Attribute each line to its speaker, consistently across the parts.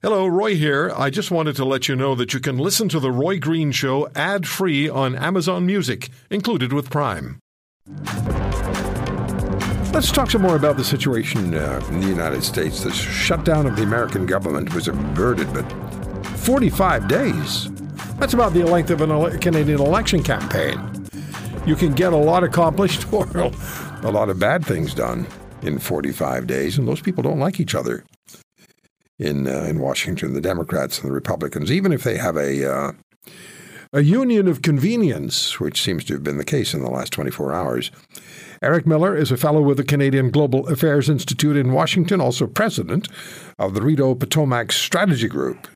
Speaker 1: Hello, Roy here. I just wanted to let you know that you can listen to The Roy Green Show ad free on Amazon Music, included with Prime.
Speaker 2: Let's talk some more about the situation uh, in the United States. The shutdown of the American government was averted, but 45 days. That's about the length of a ele- Canadian election campaign. You can get a lot accomplished or a lot of bad things done in 45 days, and those people don't like each other in uh, in Washington, the Democrats and the Republicans, even if they have a uh, a union of convenience, which seems to have been the case in the last 24 hours. Eric Miller is a fellow with the Canadian Global Affairs Institute in Washington, also president of the Rideau Potomac Strategy Group.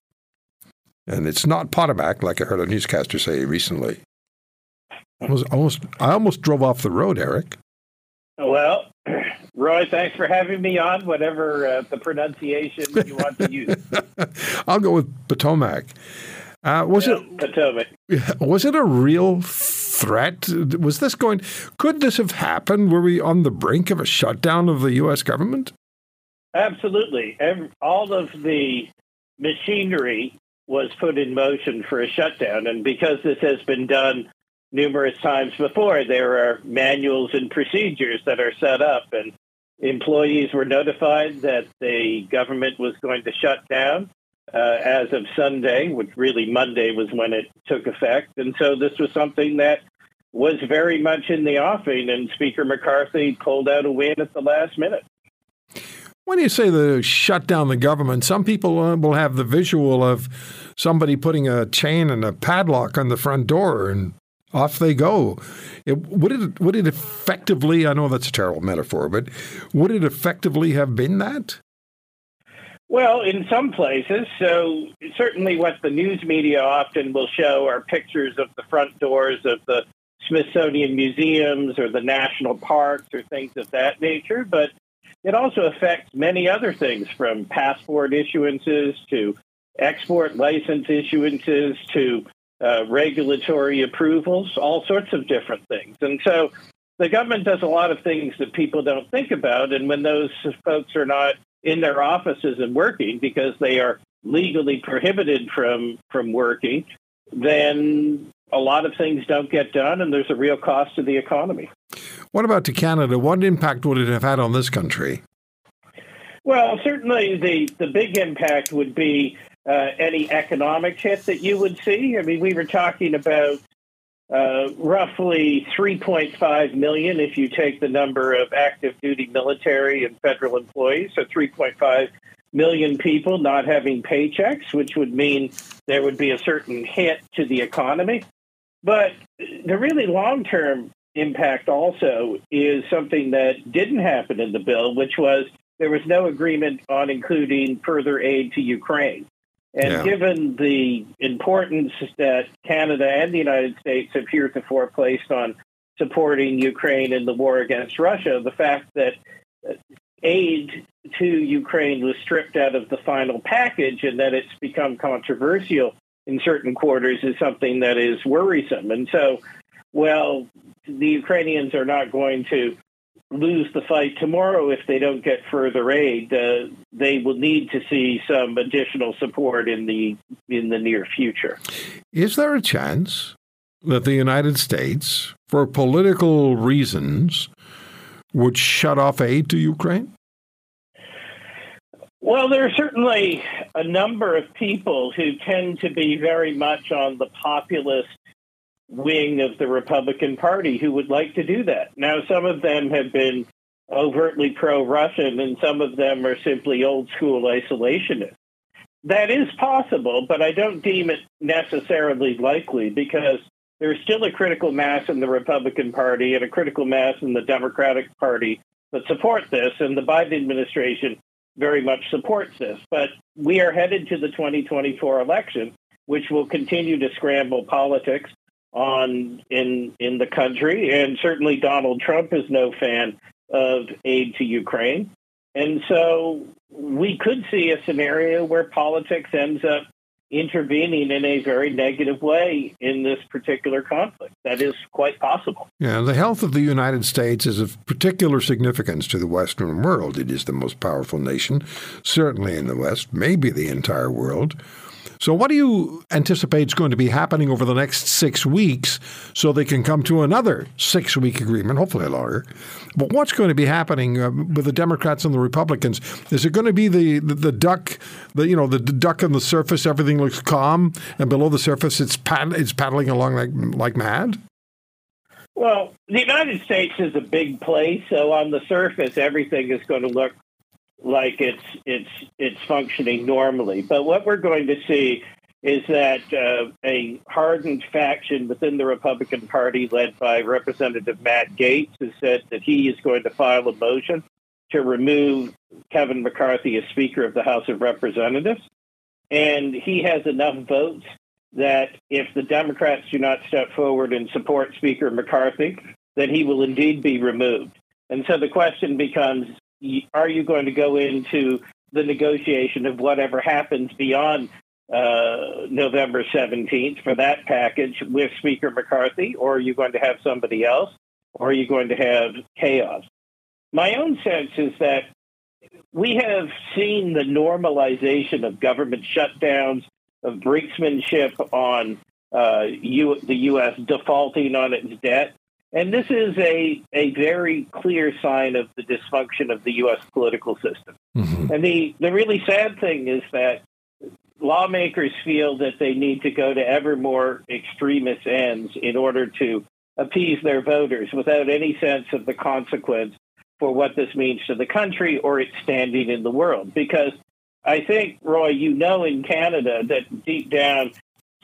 Speaker 2: And it's not Potomac, like I heard a newscaster say recently. I was almost, I almost drove off the road, Eric.
Speaker 3: Well, Roy, thanks for having me on, whatever uh, the pronunciation you want to use.
Speaker 2: I'll go with Potomac. Uh, was
Speaker 3: Yeah,
Speaker 2: it
Speaker 3: Potomac.
Speaker 2: was it a real threat? Was this going? Could this have happened? Were we on the brink of a shutdown of the U.S. government?
Speaker 3: Absolutely. Ev all of the machinery was put in motion for a shutdown. And because this has been done numerous times before, there are manuals and procedures that are set up. And employees were notified that the government was going to shut down uh, as of Sunday, which really Monday was when it took effect. And so this was something that was very much in the offing. And Speaker McCarthy pulled out a win at the last minute.
Speaker 2: When you say the shut down the government, some people uh, will have the visual of somebody putting a chain and a padlock on the front door and off they go. It, would it would it effectively? I know that's a terrible metaphor, but would it effectively have been that?
Speaker 3: Well, in some places. So, certainly what the news media often will show are pictures of the front doors of the Smithsonian museums or the national parks or things of that nature. But it also affects many other things from passport issuances to export license issuances to uh, regulatory approvals, all sorts of different things. And so the government does a lot of things that people don't think about. And when those folks are not in their offices and working because they are legally prohibited from, from working, then a lot of things don't get done and there's a real cost to the economy.
Speaker 2: What about to Canada? What impact would it have had on this country?
Speaker 3: Well, certainly the, the big impact would be uh, any economic hit that you would see. I mean, we were talking about uh, roughly 3.5 million if you take the number of active duty military and federal employees, so 3.5 million people not having paychecks, which would mean there would be a certain hit to the economy. But the really long term impact also is something that didn't happen in the bill, which was there was no agreement on including further aid to Ukraine. And
Speaker 2: Yeah.
Speaker 3: given the importance that Canada and the United States have heretofore placed on supporting Ukraine in the war against Russia, the fact that uh, aid to Ukraine was stripped out of the final package and that it's become controversial in certain quarters is something that is worrisome. And so, well, the Ukrainians are not going to lose the fight tomorrow if they don't get further aid. Uh, they will need to see some additional support in the in the near future.
Speaker 2: Is there a chance that the United States, for political reasons, would shut off aid to Ukraine?
Speaker 3: Well, there are certainly a number of people who tend to be very much on the populist wing of the Republican Party who would like to do that. Now, some of them have been overtly pro Russian, and some of them are simply old school isolationists. That is possible, but I don't deem it necessarily likely because there's still a critical mass in the Republican Party and a critical mass in the Democratic Party that support this, and the Biden administration very much supports this. But we are headed to the 2024 election, which will continue to scramble politics on in in the country, and certainly Donald Trump is no fan of aid to Ukraine, and so we could see a scenario where politics ends up intervening in a very negative way in this particular conflict. That is quite possible.
Speaker 2: Yeah, the health of the United States is of particular significance to the Western world. It is the most powerful nation, certainly in the West, maybe the entire world. So, what do you anticipate is going to be happening over the next six weeks so they can come to another six week agreement, hopefully longer? But what's going to be happening uh, with the Democrats and the Republicans? Is it going to be the, the, the duck, the you know the, the, duck on the surface, everything looks calm, and below the surface it's pad, it's paddling along like like mad?
Speaker 3: Well, the United States is a big place, so on the surface everything is going to look like it's it's it's functioning normally. But what we're going to see is that uh, a hardened faction within the Republican Party, led by Representative Matt Gaetz, has said that he is going to file a motion to remove Kevin McCarthy as Speaker of the House of Representatives. And he has enough votes that if the Democrats do not step forward and support Speaker McCarthy, that he will indeed be removed. And so the question becomes are you going to go into the negotiation of whatever happens beyond uh, November 17th for that package with Speaker McCarthy, or are you going to have somebody else, or are you going to have chaos? My own sense is that we have seen the normalization of government shutdowns, of brinksmanship on uh, U- the U.S. defaulting on its debt. And this is a, a very clear sign of the dysfunction of the U.S. political system. Mm-hmm. And the, the really sad thing is that lawmakers feel that they need to go to ever more extremist ends in order to appease their voters without any sense of the consequence for what this means to the country or its standing in the world. Because I think, Roy, you know in Canada that deep down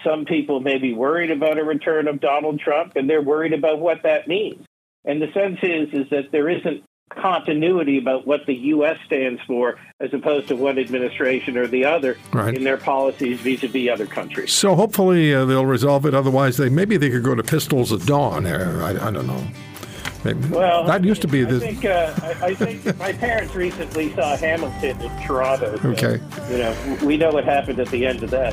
Speaker 3: some people may be worried about a return of Donald Trump, and they're worried about what that means. And the sense is is that there isn't continuity about what the U.S. stands for, as opposed to one administration or the other right. in their policies vis-a-vis other countries.
Speaker 2: So hopefully uh, they'll resolve it. Otherwise, they maybe they could go to pistols at dawn. I, I don't know.
Speaker 3: Maybe. Well, that used to be the. I think, uh, I, I, think my parents recently saw Hamilton in Toronto.
Speaker 2: So, okay.
Speaker 3: You know, we know what happened at the end of that.